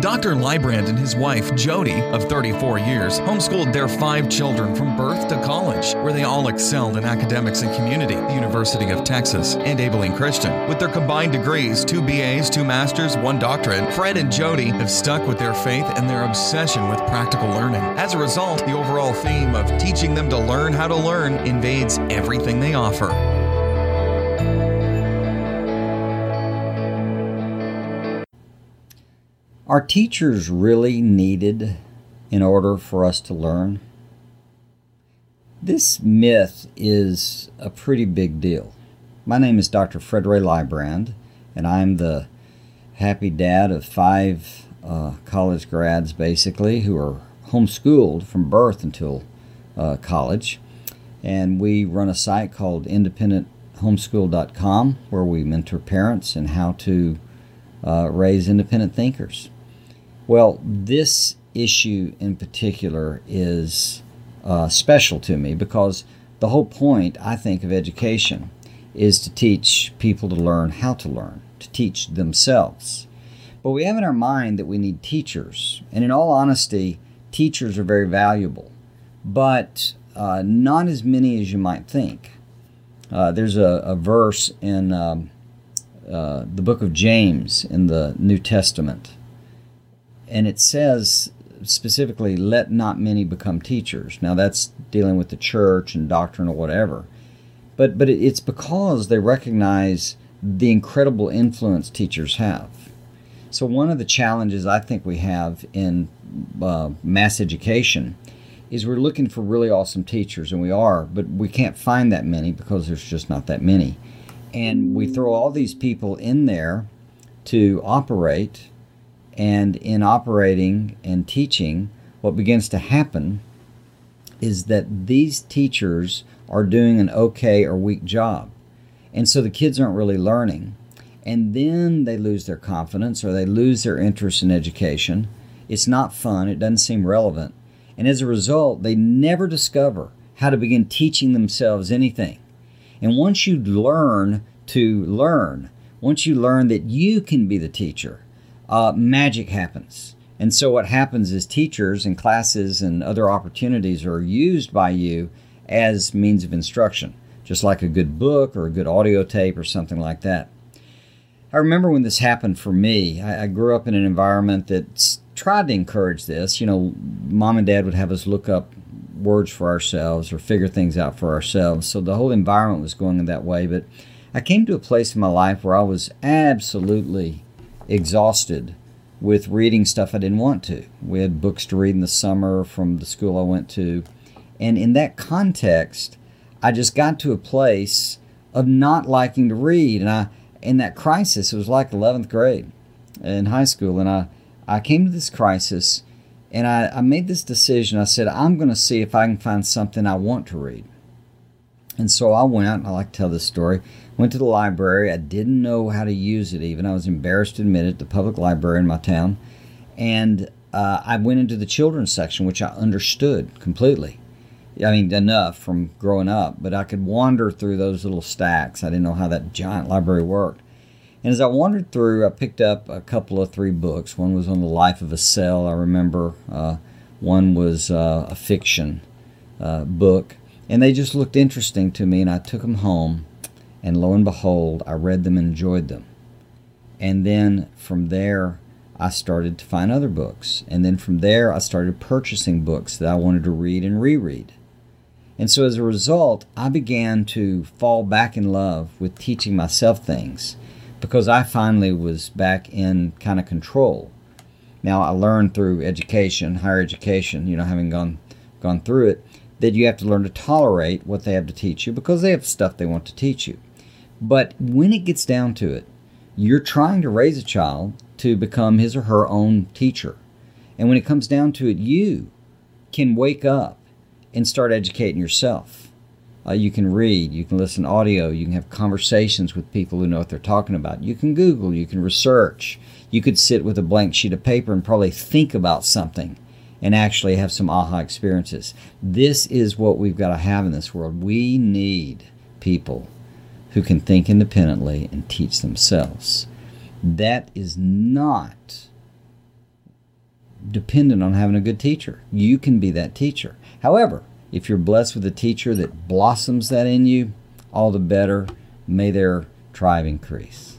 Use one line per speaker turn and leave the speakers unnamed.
Dr. Lybrand and his wife, Jody, of 34 years, homeschooled their five children from birth to college, where they all excelled in academics and community, the University of Texas, and Abilene Christian. With their combined degrees, two BAs, two masters, one doctorate, Fred and Jody have stuck with their faith and their obsession with practical learning. As a result, the overall theme of teaching them to learn how to learn invades everything they offer.
Are teachers really needed in order for us to learn? This myth is a pretty big deal. My name is Dr. Fred Ray Lybrand, and I'm the happy dad of five uh, college grads, basically, who are homeschooled from birth until uh, college. And we run a site called independenthomeschool.com where we mentor parents in how to uh, raise independent thinkers. Well, this issue in particular is uh, special to me because the whole point, I think, of education is to teach people to learn how to learn, to teach themselves. But we have in our mind that we need teachers. And in all honesty, teachers are very valuable, but uh, not as many as you might think. Uh, there's a, a, verse in um, uh, the book of James in the New Testament and it says specifically, let not many become teachers. Now that's dealing with the church and doctrine or whatever. But, but it's because they recognize the incredible influence teachers have. So, one of the challenges I think we have in uh, mass education is we're looking for really awesome teachers, and we are, but we can't find that many because there's just not that many. And we throw all these people in there to operate and in operating and teaching, what begins to happen is that these teachers are doing an okay or weak job. And so the kids aren't really learning. And then they lose their confidence or they lose their interest in education. It's not fun, it doesn't seem relevant. And as a result, they never discover how to begin teaching themselves anything. And once you learn to learn, once you learn that you can be the teacher, uh, magic happens. And so, what happens is teachers and classes and other opportunities are used by you as means of instruction, just like a good book or a good audio tape or something like that. I remember when this happened for me. I, I grew up in an environment that tried to encourage this. You know, mom and dad would have us look up words for ourselves or figure things out for ourselves. So the whole environment was going in that way. But I came to a place in my life where I was absolutely exhausted with reading stuff I didn't want to. We had books to read in the summer from the school I went to. And in that context, I just got to a place of not liking to read. And I, in that crisis, it was like 11th grade in high school. And I, I came to this crisis and I, I made this decision. I said, I'm going to see if I can find something I want to read. And so I went, I like to tell this story, went to the library. I didn't know how to use it even. I was embarrassed to admit it, the public library in my town. And uh, I went into the children's section, which I understood completely. I mean, enough from growing up, but I could wander through those little stacks. I didn't know how that giant library worked. And as I wandered through, I picked up a couple of three books. One was on the life of a cell, I remember. Uh, one was uh, a fiction uh, book. And they just looked interesting to me, and I took them home. And lo and behold, I read them and enjoyed them. And then from there, I started to find other books. And then from there, I started purchasing books that I wanted to read and reread. And so as a result, I began to fall back in love with teaching myself things because I finally was back in kind of control. Now, I learned through education, higher education, you know, having gone gone through it, that you have to learn to tolerate what they have to teach you because they have stuff they want to teach you. But when it gets down to it, you're trying to raise a child to become his or her own teacher. And when it comes down to it, you can wake up and start educating yourself. Uh, you can read, you can listen to audio, you can have conversations with people who know what they're talking about. You can Google, you can research. You could sit with a blank sheet of paper and probably think about something and actually have some aha experiences. This is what we've got to have in this world. We need people who can think independently and teach themselves. That is not dependent on having a good teacher. You can be that teacher. However, if you're blessed with a teacher that blossoms that in you, all the better. May their tribe increase.